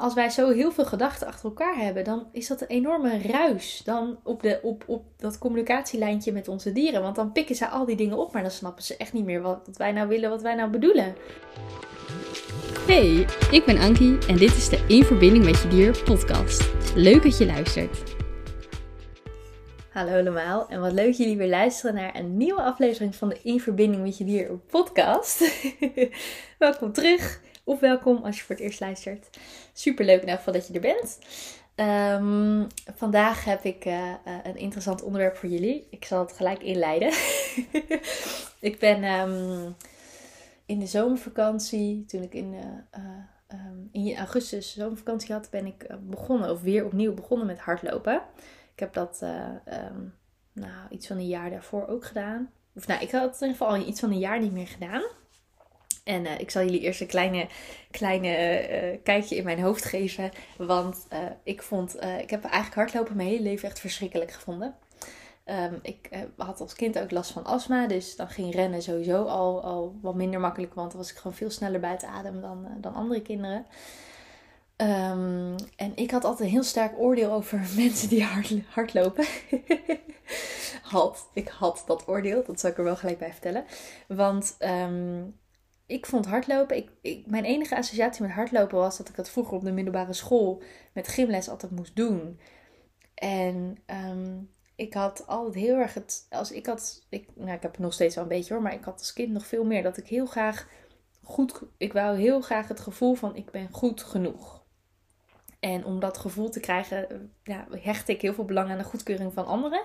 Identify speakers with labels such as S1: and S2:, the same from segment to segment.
S1: Maar als wij zo heel veel gedachten achter elkaar hebben, dan is dat een enorme ruis dan op, de, op, op dat communicatielijntje met onze dieren. Want dan pikken ze al die dingen op, maar dan snappen ze echt niet meer wat, wat wij nou willen, wat wij nou bedoelen.
S2: Hey, ik ben Ankie en dit is de In Verbinding met Je Dier podcast. Leuk dat je luistert.
S1: Hallo allemaal en wat leuk dat jullie weer luisteren naar een nieuwe aflevering van de In Verbinding met Je Dier podcast. Welkom terug. Of welkom als je voor het eerst luistert. Super leuk in ieder geval dat je er bent. Ehm, vandaag heb ik uh, een interessant onderwerp voor jullie. Ik zal het gelijk inleiden. ik ben um, in de zomervakantie, toen ik in, uh, um, in augustus zomervakantie had, ben ik begonnen, of weer opnieuw begonnen met hardlopen. Ik heb dat nou, iets van een jaar daarvoor ook gedaan. Of nou, ik had het in ieder geval iets van een jaar niet meer gedaan. En uh, ik zal jullie eerst een kleine, kleine uh, kijkje in mijn hoofd geven. Want ik vond, ik heb eigenlijk hardlopen mijn hele leven echt verschrikkelijk gevonden. Um, ik had als kind ook last van astma. Dus dan ging rennen sowieso al, al wat minder makkelijk. Want dan was ik gewoon veel sneller buiten adem dan, dan andere kinderen. Um, en ik had altijd een heel sterk oordeel over mensen die hard, hardlopen. had, ik had dat oordeel, dat zal ik er wel gelijk bij vertellen. Want um, ik vond hardlopen, ik, mijn enige associatie met hardlopen was dat ik dat vroeger op de middelbare school met gymles altijd moest doen. En um, ik had altijd heel erg het, als ik had, ik, nou ik heb het nog steeds wel een beetje hoor, maar ik had als kind nog veel meer dat ik heel graag goed, ik wou heel graag het gevoel van ik ben goed genoeg. En om dat gevoel te krijgen, ja, hechtte ik heel veel belang aan de goedkeuring van anderen.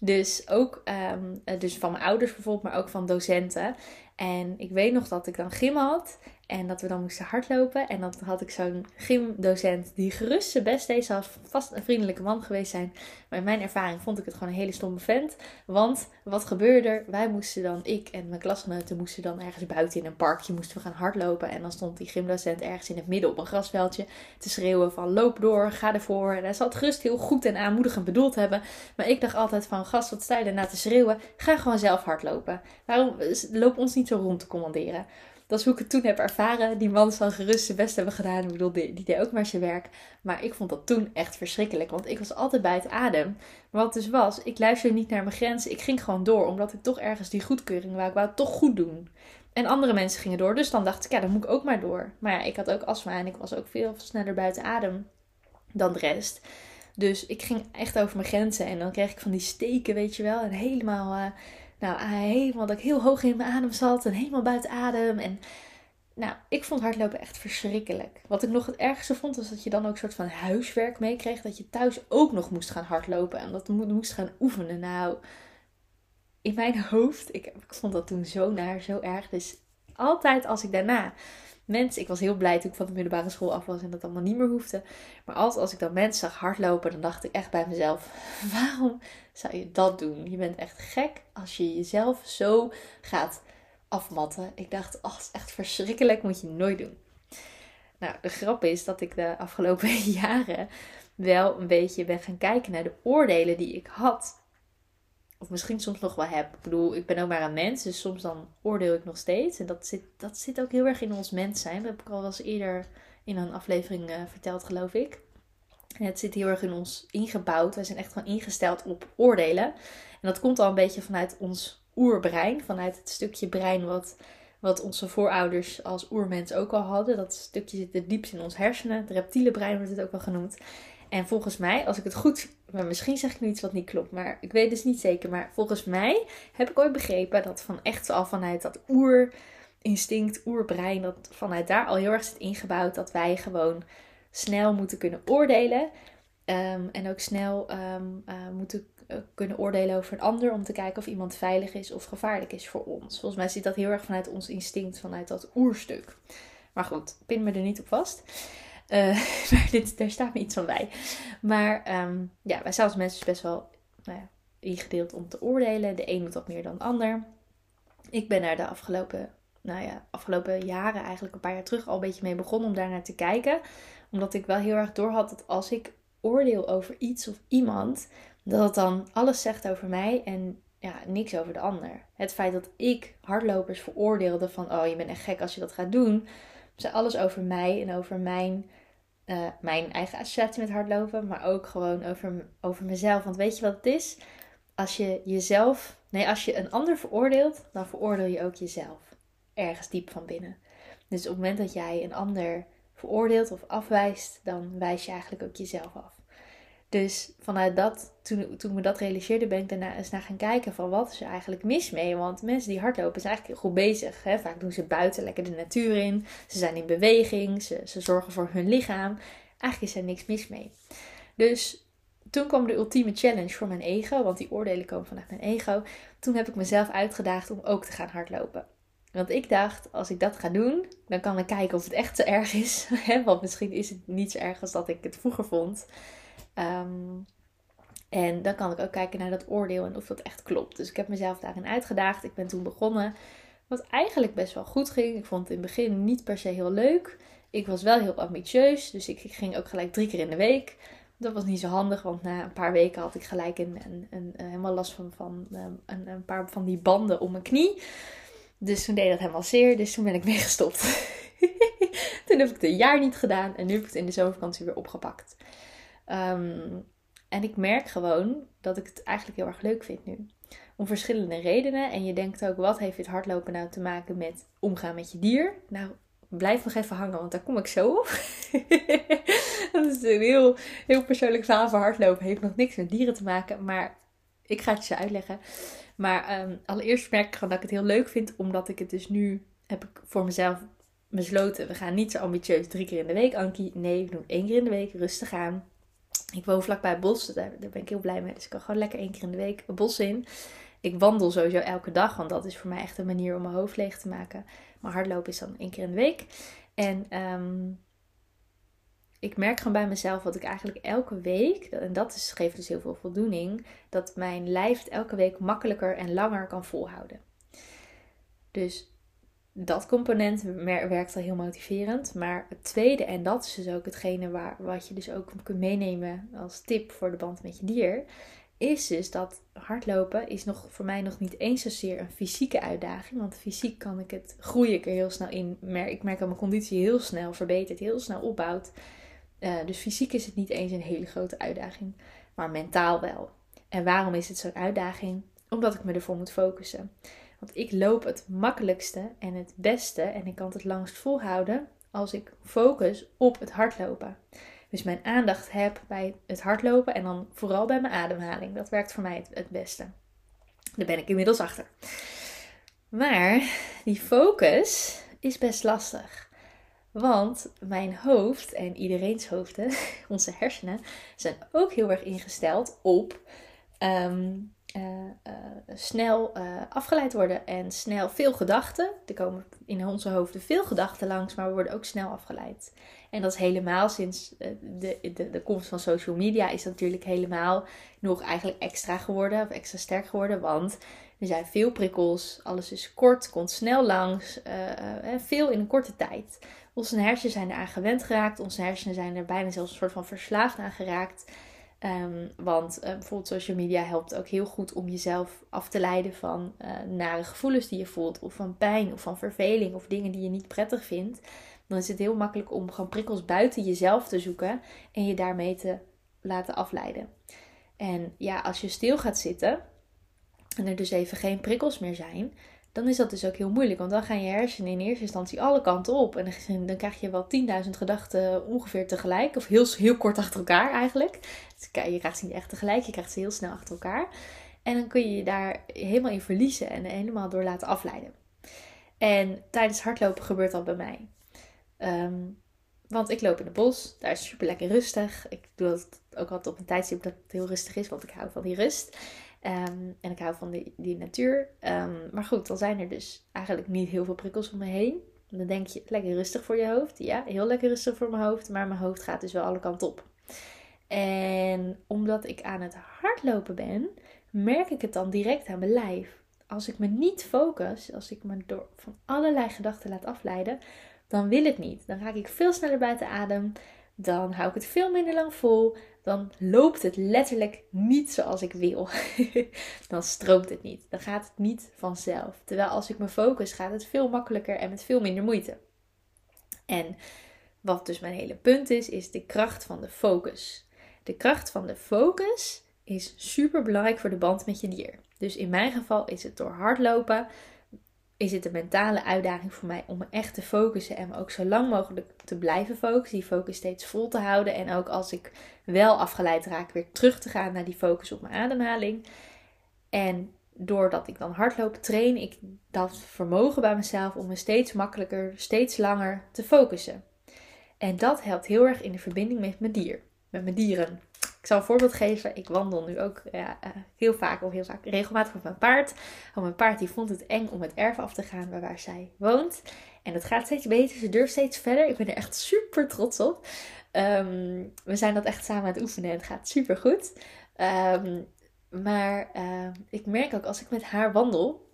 S1: Dus ook um, dus van mijn ouders bijvoorbeeld, maar ook van docenten. En ik weet nog dat ik dan gym had. En dat we dan moesten hardlopen. En dan had ik zo'n gymdocent die gerust zijn best deed. Zou vast een vriendelijke man geweest zijn. Maar in mijn ervaring vond ik het gewoon een hele stomme vent. Want wat gebeurde er? Wij moesten dan, ik en mijn klasgenoten moesten dan ergens buiten in een parkje moesten we gaan hardlopen. En dan stond die gymdocent ergens in het midden op een grasveldje te schreeuwen van loop door, ga ervoor. En hij zal het gerust heel goed en aanmoedigend bedoeld hebben. Maar ik dacht altijd van gast, wat je daarna te schreeuwen? Ga gewoon zelf hardlopen. Waarom loop ons niet zo rond te commanderen? Dat is hoe ik het toen heb ervaren. Die man zal gerust zijn best hebben gedaan. Ik bedoel, die, die deed ook maar zijn werk. Maar ik vond dat toen echt verschrikkelijk. Want ik was altijd bij het adem. Wat dus was, ik luisterde niet naar mijn grenzen. Ik ging gewoon door. Omdat ik toch ergens die goedkeuring wou. Ik wou het toch goed doen. En andere mensen gingen door. Dus dan dacht ik, ja, dan moet ik ook maar door. Maar ja, ik had ook astma. En ik was ook veel sneller buiten adem dan de rest. Dus ik ging echt over mijn grenzen. En dan kreeg ik van die steken, weet je wel. En helemaal... Uh, nou, helemaal dat ik heel hoog in mijn adem zat en helemaal buiten adem. En nou, ik vond hardlopen echt verschrikkelijk. Wat ik nog het ergste vond, was dat je dan ook een soort van huiswerk meekreeg. Dat je thuis ook nog moest gaan hardlopen en dat moest gaan oefenen. Nou, in mijn hoofd, ik, ik vond dat toen zo naar, zo erg. Dus altijd als ik daarna mensen, ik was heel blij toen ik van de middelbare school af was en dat allemaal niet meer hoefde. Maar altijd als ik dan mensen zag hardlopen, dan dacht ik echt bij mezelf: waarom zou je dat doen? Je bent echt gek als je jezelf zo gaat afmatten. Ik dacht: oh, is echt verschrikkelijk, moet je nooit doen. Nou, de grap is dat ik de afgelopen jaren wel een beetje ben gaan kijken naar de oordelen die ik had of misschien soms nog wel heb. Ik bedoel, ik ben ook maar een mens, dus soms dan oordeel ik nog steeds. En dat zit, dat zit ook heel erg in ons mens zijn. Dat heb ik al wel eens eerder in een aflevering uh, verteld, geloof ik. Het zit heel erg in ons ingebouwd. Wij zijn echt gewoon ingesteld op oordelen. En dat komt al een beetje vanuit ons oerbrein. Vanuit het stukje brein wat, wat onze voorouders als oermens ook al hadden. Dat stukje zit het diepst in ons hersenen. Het reptiele brein wordt het ook wel genoemd. En volgens mij, als ik het goed. Misschien zeg ik nu iets wat niet klopt. Maar ik weet dus niet zeker. Maar volgens mij heb ik ooit begrepen dat van echt al vanuit dat oerinstinct, oerbrein. Dat vanuit daar al heel erg zit ingebouwd. Dat wij gewoon snel moeten kunnen oordelen. Ehm, en ook snel ehm, eh, moeten uh, kunnen oordelen over een ander. Om te kijken of iemand veilig is of gevaarlijk is voor ons. Volgens mij zit dat heel erg vanuit ons instinct. Vanuit dat oerstuk. Maar goed, pin me er niet op vast. Uh, maar dit, daar staat me iets van bij. Maar um, ja, wij zijn als mensen best wel nou ja, ingedeeld om te oordelen. De een doet wat meer dan de ander. Ik ben daar de afgelopen, nou ja, afgelopen jaren, eigenlijk een paar jaar terug, al een beetje mee begonnen om daar naar te kijken. Omdat ik wel heel erg door had dat als ik oordeel over iets of iemand, dat het dan alles zegt over mij en ja, niks over de ander. Het feit dat ik hardlopers veroordeelde van, oh je bent echt gek als je dat gaat doen, zei alles over mij en over mijn eh, mijn eigen associatie met hardlopen, maar ook gewoon over, over mezelf. Want weet je wat het is? Als je jezelf, nee, als je een ander veroordeelt, dan veroordeel je ook jezelf. Ergens diep van binnen. Dus op het moment dat jij een ander veroordeelt of afwijst, dan wijs je eigenlijk ook jezelf af. Dus vanuit dat, toen, toen ik me dat realiseerde, ben ik daarna eens naar gaan kijken van wat is er eigenlijk mis mee. Want mensen die hardlopen zijn eigenlijk goed bezig. Hè? Vaak doen ze buiten lekker de natuur in. Ze zijn in beweging. Ze, ze zorgen voor hun lichaam. Eigenlijk is er niks mis mee. Dus toen kwam de ultieme challenge voor mijn ego. Want die oordelen komen vanuit mijn ego. Toen heb ik mezelf uitgedaagd om ook te gaan hardlopen. Want ik dacht, als ik dat ga doen, dan kan ik kijken of het echt zo erg is. Want misschien is het niet zo erg als dat ik het vroeger vond. Ehm, en dan kan ik ook kijken naar dat oordeel en of dat echt klopt. Dus ik heb mezelf daarin uitgedaagd. Ik ben toen begonnen. Wat eigenlijk best wel goed ging. Ik vond het in het begin niet per se heel leuk. Ik was wel heel ambitieus. Dus ik ging ook gelijk drie keer in de week. Dat was niet zo handig, want na een paar weken had ik gelijk een, een, een, helemaal last van, van ehm, een, een, paar van die banden om mijn knie. Dus toen deed dat helemaal zeer. Dus toen ben ik mee gestopt. toen heb ik het een jaar niet gedaan. En nu heb ik het in de zomervakantie weer opgepakt. Ehm, en ik merk gewoon dat ik het eigenlijk heel erg leuk vind nu. Om verschillende redenen. En je denkt ook, wat heeft dit hardlopen nou te maken met omgaan met je dier? Nou, blijf nog even hangen, want daar kom ik zo op. dat is een heel, heel persoonlijk verhaal voor hardlopen. Heeft nog niks met dieren te maken, maar ik ga het je uitleggen. Maar ehm, allereerst merk ik gewoon dat ik het heel leuk vind, omdat ik het dus nu heb ik voor mezelf besloten. We gaan niet zo ambitieus drie keer in de week, Ankie. Nee, we doen één keer in de week rustig aan. Ik woon vlakbij het bos, daar, ben ik heel blij mee. Dus ik kan gewoon lekker één keer in de week het bos in. Ik wandel sowieso elke dag, want dat is voor mij echt een manier om mijn hoofd leeg te maken. Maar hardlopen is dan één keer in de week. En ehm, ik merk gewoon bij mezelf dat ik eigenlijk elke week, en dat geeft dus heel veel voldoening, dat mijn lijf elke week makkelijker en langer kan volhouden. Dus dat component werkt al heel motiverend. Maar het tweede, en dat is dus ook hetgene waar, wat je dus ook kunt meenemen als tip voor de band met je dier, is dus dat hardlopen is nog voor mij nog niet eens zozeer een fysieke uitdaging. Want fysiek kan ik het, groei ik er heel snel in. Ik merk dat mijn conditie heel snel verbetert, heel snel opbouwt. Uh, dus fysiek is het niet eens een hele grote uitdaging, maar mentaal wel. En waarom is het zo'n uitdaging? Omdat ik me ervoor moet focussen. Want ik loop het makkelijkste en het beste en ik kan het langst volhouden als ik focus op het hardlopen. Dus mijn aandacht heb bij het hardlopen en dan vooral bij mijn ademhaling. Dat werkt voor mij het, het beste. Daar ben ik inmiddels achter. Maar die focus is best lastig. Want mijn hoofd en iedereen's hoofden, onze hersenen, zijn ook heel erg ingesteld op ehm, uh, uh, snel uh, afgeleid worden en snel veel gedachten. Er komen in onze hoofden veel gedachten langs, maar we worden ook snel afgeleid. En dat is helemaal sinds de, de, de komst van social media is dat natuurlijk helemaal nog eigenlijk extra geworden of extra sterk geworden. Want er zijn veel prikkels, alles is kort, komt snel langs, veel in een korte tijd. Onze hersenen zijn eraan gewend geraakt, onze hersenen zijn er bijna zelfs een soort van verslaafd aan geraakt. Um, want uh, bijvoorbeeld social media helpt ook heel goed om jezelf af te leiden van uh, nare gevoelens die je voelt, of van pijn, of van verveling, of dingen die je niet prettig vindt. Dan is het heel makkelijk om gewoon prikkels buiten jezelf te zoeken en je daarmee te laten afleiden. En ja, als je stil gaat zitten en er dus even geen prikkels meer zijn, dan is dat dus ook heel moeilijk. Want dan gaan je hersenen in eerste instantie alle kanten op. En dan krijg je wel 10.000 gedachten ongeveer tegelijk. Of heel, heel kort achter elkaar eigenlijk. Dus je krijgt ze niet echt tegelijk, je krijgt ze heel snel achter elkaar. En dan kun je je daar helemaal in verliezen en helemaal door laten afleiden. En tijdens hardlopen gebeurt dat bij mij. Ehm, want ik loop in het bos, daar is super lekker rustig. Ik doe dat ook altijd op een tijdstip dat het heel rustig is, want ik hou van die rust. Ehm, en ik hou van die, die natuur. Ehm, maar goed, dan zijn er dus eigenlijk niet heel veel prikkels om me heen. Dan denk je, lekker rustig voor je hoofd. Ja, heel lekker rustig voor mijn hoofd. Maar mijn hoofd gaat dus wel alle kanten op. En omdat ik aan het hardlopen ben, merk ik het dan direct aan mijn lijf. Als ik me niet focus, als ik me door van allerlei gedachten laat afleiden, dan wil het niet. Dan raak ik veel sneller buiten adem. Dan hou ik het veel minder lang vol dan loopt het letterlijk niet zoals ik wil. dan stroomt het niet. Dan gaat het niet vanzelf. Terwijl als ik me focus, gaat het veel makkelijker en met veel minder moeite. En wat dus mijn hele punt is, is de kracht van de focus. De kracht van de focus is super belangrijk voor de band met je dier. Dus in mijn geval is het door hardlopen, is het een mentale uitdaging voor mij om me echt te focussen en me ook zo lang mogelijk te blijven focussen, die focus steeds vol te houden en ook als ik wel afgeleid raak, weer terug te gaan naar die focus op mijn ademhaling. En doordat ik dan hardloop, train ik dat vermogen bij mezelf om me steeds makkelijker, steeds langer te focussen. En dat helpt heel erg in de verbinding met mijn dier, met mijn dieren. Zal een voorbeeld geven. Ik wandel nu ook ja, eh, heel vaak of heel vaak regelmatig op mijn paard. Want mijn paard die vond het eng om het erf af te gaan waar, waar zij woont. En het gaat steeds beter. Ze durft steeds verder. Ik ben er echt super trots op. Ehm, we zijn dat echt samen aan het oefenen en het gaat super goed. Ehm, maar ehm, ik merk ook als ik met haar wandel,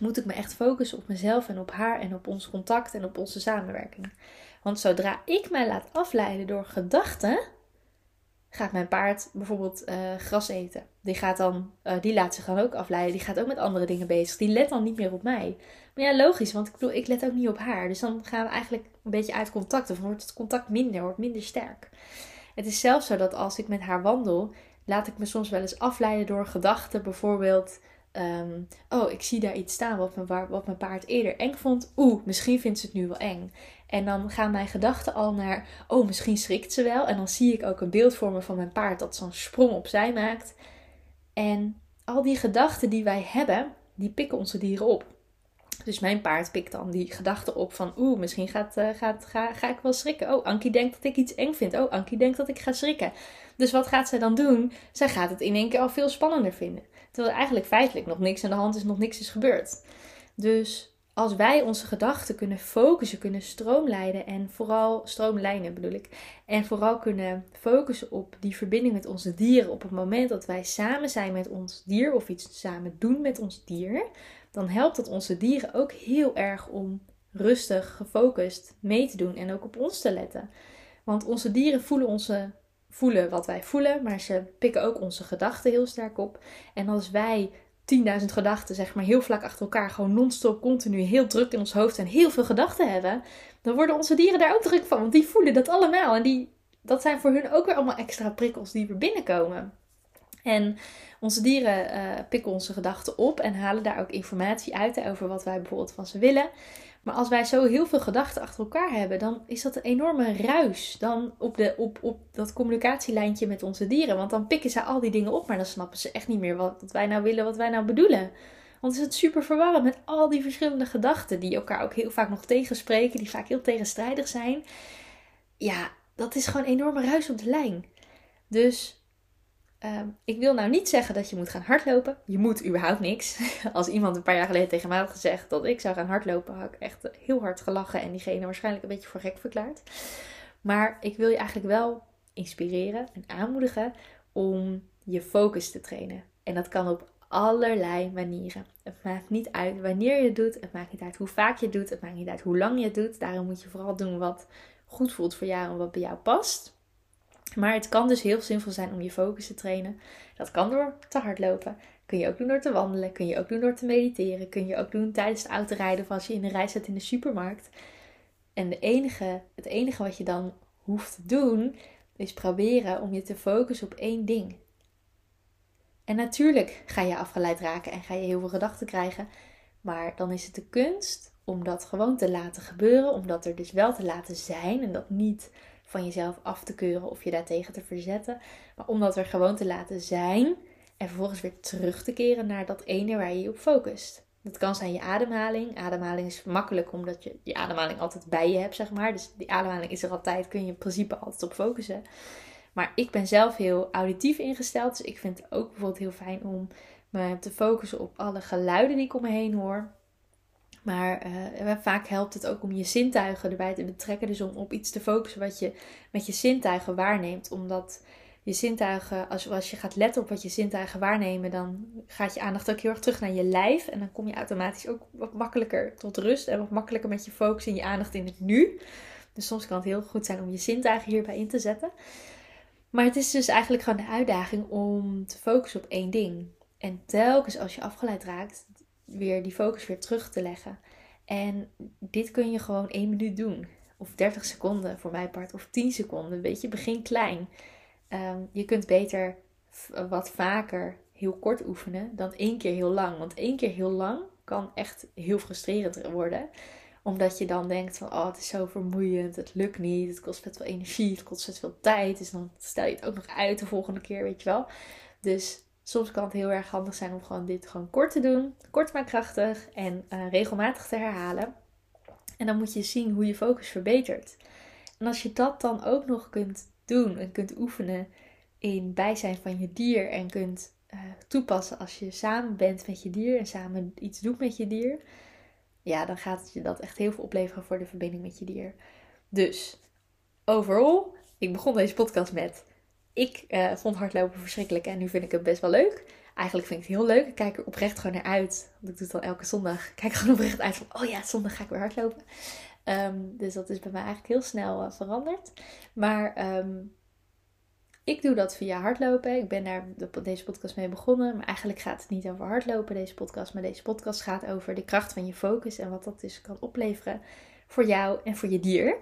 S1: moet ik me echt focussen op mezelf en op haar en op ons contact en op onze samenwerking. Want zodra ik mij laat afleiden door gedachten, gaat mijn paard bijvoorbeeld uh, gras eten. Die, gaat dan, uh, die laat zich dan ook afleiden. Die gaat ook met andere dingen bezig. Die let dan niet meer op mij. Maar ja, logisch, want ik bedoel, ik let ook niet op haar. Dus dan gaan we eigenlijk een beetje uit contact. Of wordt het contact minder, wordt minder sterk. Het is zelfs zo dat als ik met haar wandel, laat ik me soms wel eens afleiden door gedachten. Bijvoorbeeld, um, oh, ik zie daar iets staan wat mijn, wat mijn paard eerder eng vond. Oeh, misschien vindt ze het nu wel eng. En dan gaan mijn gedachten al naar, oh, misschien schrikt ze wel. En dan zie ik ook een beeld voor me van mijn paard dat zo'n sprong opzij maakt. En al die gedachten die wij hebben, die pikken onze dieren op. Dus mijn paard pikt dan die gedachten op van, oeh, misschien gaat, uh, gaat, ga, ga ik wel schrikken. Oh, Ankie denkt dat ik iets eng vind. Oh, Ankie denkt dat ik ga schrikken. Dus wat gaat zij dan doen? Zij gaat het in één keer al veel spannender vinden. Terwijl eigenlijk feitelijk nog niks aan de hand is, nog niks is gebeurd. Dus als wij onze gedachten kunnen focussen, kunnen stroomleiden en vooral stroomlijnen bedoel ik. En vooral kunnen focussen op die verbinding met onze dieren op het moment dat wij samen zijn met ons dier of iets samen doen met ons dier, dan helpt het onze dieren ook heel erg om rustig, gefocust mee te doen en ook op ons te letten. Want onze dieren voelen, onze, voelen wat wij voelen, maar ze pikken ook onze gedachten heel sterk op. En als wij 10.000 gedachten, zeg maar, heel vlak achter elkaar, gewoon non-stop, continu, heel druk in ons hoofd en heel veel gedachten hebben, dan worden onze dieren daar ook druk van. Want die voelen dat allemaal. En die, dat zijn voor hun ook weer allemaal extra prikkels die weer binnenkomen. En onze dieren uh, pikken onze gedachten op en halen daar ook informatie uit over wat wij bijvoorbeeld van ze willen. Maar als wij zo heel veel gedachten achter elkaar hebben, dan is dat een enorme ruis dan op, de, op, op dat communicatielijntje met onze dieren. Want dan pikken ze al die dingen op, maar dan snappen ze echt niet meer wat, wij nou willen, wat wij nou bedoelen. Want is het super verwarrend met al die verschillende gedachten die elkaar ook heel vaak nog tegenspreken, die vaak heel tegenstrijdig zijn. Ja, dat is gewoon enorme ruis op de lijn. Dus Ehm, ik wil nou niet zeggen dat je moet gaan hardlopen. Je moet überhaupt niks. Als iemand een paar jaar geleden tegen mij had gezegd dat ik zou gaan hardlopen, had ik echt heel hard gelachen en diegene waarschijnlijk een beetje voor gek verklaard. Maar ik wil je eigenlijk wel inspireren en aanmoedigen om je focus te trainen. En dat kan op allerlei manieren. Het maakt niet uit wanneer je het doet. Het maakt niet uit hoe vaak je het doet. Het maakt niet uit hoe lang je het doet. Daarom moet je vooral doen wat goed voelt voor jou en wat bij jou past. Maar het kan dus heel zinvol zijn om je focus te trainen. Dat kan door te hardlopen. Kun je ook doen door te wandelen. Kun je ook doen door te mediteren. Kun je ook doen tijdens het autorijden of als je in de rij zit in de supermarkt. En de enige, het enige wat je dan hoeft te doen, is proberen om je te focussen op één ding. En natuurlijk ga je afgeleid raken en ga je heel veel gedachten krijgen. Maar dan is het de kunst om dat gewoon te laten gebeuren. Om dat er dus wel te laten zijn. En dat niet van jezelf af te keuren of je daartegen te verzetten. Maar om dat er gewoon te laten zijn en vervolgens weer terug te keren naar dat ene waar je je op focust. Dat kan zijn je ademhaling. Ademhaling is makkelijk omdat je je ademhaling altijd bij je hebt, zeg maar. Dus die ademhaling is er altijd, kun je in principe altijd op focussen. Maar ik ben zelf heel auditief ingesteld. Dus ik vind het ook bijvoorbeeld heel fijn om me te focussen op alle geluiden die ik om me heen hoor. Maar uh, vaak helpt het ook om je zintuigen erbij te betrekken. Dus om op iets te focussen wat je met je zintuigen waarneemt. Omdat je zintuigen, als, als je gaat letten op wat je zintuigen waarnemen, dan gaat je aandacht ook heel erg terug naar je lijf. En dan kom je automatisch ook wat makkelijker tot rust. En wat makkelijker met je focus en je aandacht in het nu. Dus soms kan het heel goed zijn om je zintuigen hierbij in te zetten. Maar het is dus eigenlijk gewoon de uitdaging om te focussen op één ding. En telkens als je afgeleid raakt, weer die focus weer terug te leggen. En dit kun je gewoon één minuut doen. of 30 seconden voor mijn part, of 10 seconden. Weet je, begin klein. Ehm, je kunt beter wat vaker heel kort oefenen dan één keer heel lang. Want één keer heel lang kan echt heel frustrerend worden omdat je dan denkt van, oh, het is zo vermoeiend, het lukt niet, het kost vet veel energie, het kost vet veel tijd. Dus dan stel je het ook nog uit de volgende keer, weet je wel. Dus soms kan het heel erg handig zijn om gewoon dit gewoon kort te doen, kort maar krachtig en uh, regelmatig te herhalen. En dan moet je zien hoe je focus verbetert. En als je dat dan ook nog kunt doen en kunt oefenen in bijzijn van je dier en kunt uh, toepassen als je samen bent met je dier en samen iets doet met je dier, ja, dan gaat het je dat echt heel veel opleveren voor de verbinding met je dier. Dus, overal, ik begon deze podcast met, ik uh, vond hardlopen verschrikkelijk en nu vind ik het best wel leuk. Eigenlijk vind ik het heel leuk. Ik kijk er oprecht gewoon naar uit. Want ik doe het dan elke zondag. Ik kijk gewoon oprecht uit van, oh ja, zondag ga ik weer hardlopen. Um, dus dat is bij mij eigenlijk heel snel uh, veranderd. Maar um, ik doe dat via hardlopen. Ik ben daar deze podcast mee begonnen. Maar eigenlijk gaat het niet over hardlopen, deze podcast. Maar deze podcast gaat over de kracht van je focus. En wat dat dus kan opleveren voor jou en voor je dier.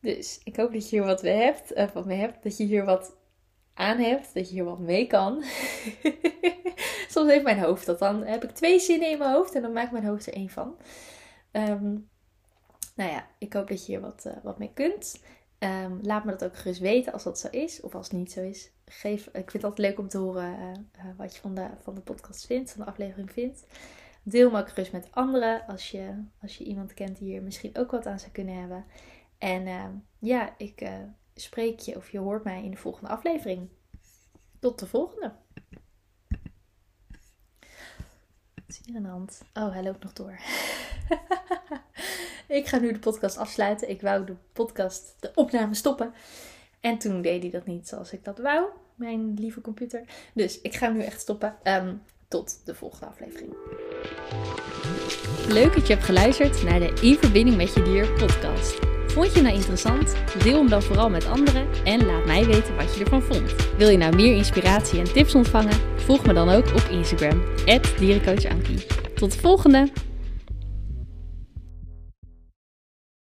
S1: Dus ik hoop dat je hier wat mee hebt. Of wat mee hebt. Dat je hier wat aan hebt. Dat je hier wat mee kan. Soms heeft mijn hoofd dat dan. Heb ik twee zinnen in mijn hoofd. En dan maakt mijn hoofd er één van. Um, nou ja, ik hoop dat je hier wat, uh, wat mee kunt. Um, laat me dat ook gerust weten als dat zo is of als het niet zo is. Geef, ik vind het altijd leuk om te horen uh, uh, wat je van de, van de podcast vindt, van de aflevering vindt. Deel me ook gerust met anderen als je, als je iemand kent die hier misschien ook wat aan zou kunnen hebben. En uh, ja, ik spreek je of je hoort mij in de volgende aflevering. Tot de volgende. Hier aan de hand? Oh, hij loopt nog door. ik ga nu de podcast afsluiten. Ik wou de podcast, de opname stoppen. En toen deed hij dat niet zoals ik dat wou, mijn lieve computer. Dus ik ga nu echt stoppen. Um, tot de volgende aflevering.
S2: Leuk dat je hebt geluisterd naar de In Verbinding met Je Dier podcast. Vond je nou interessant? Deel hem dan vooral met anderen en laat mij weten wat je ervan vond. Wil je nou meer inspiratie en tips ontvangen? Volg me dan ook op Instagram, dierencoachankie. Tot de volgende!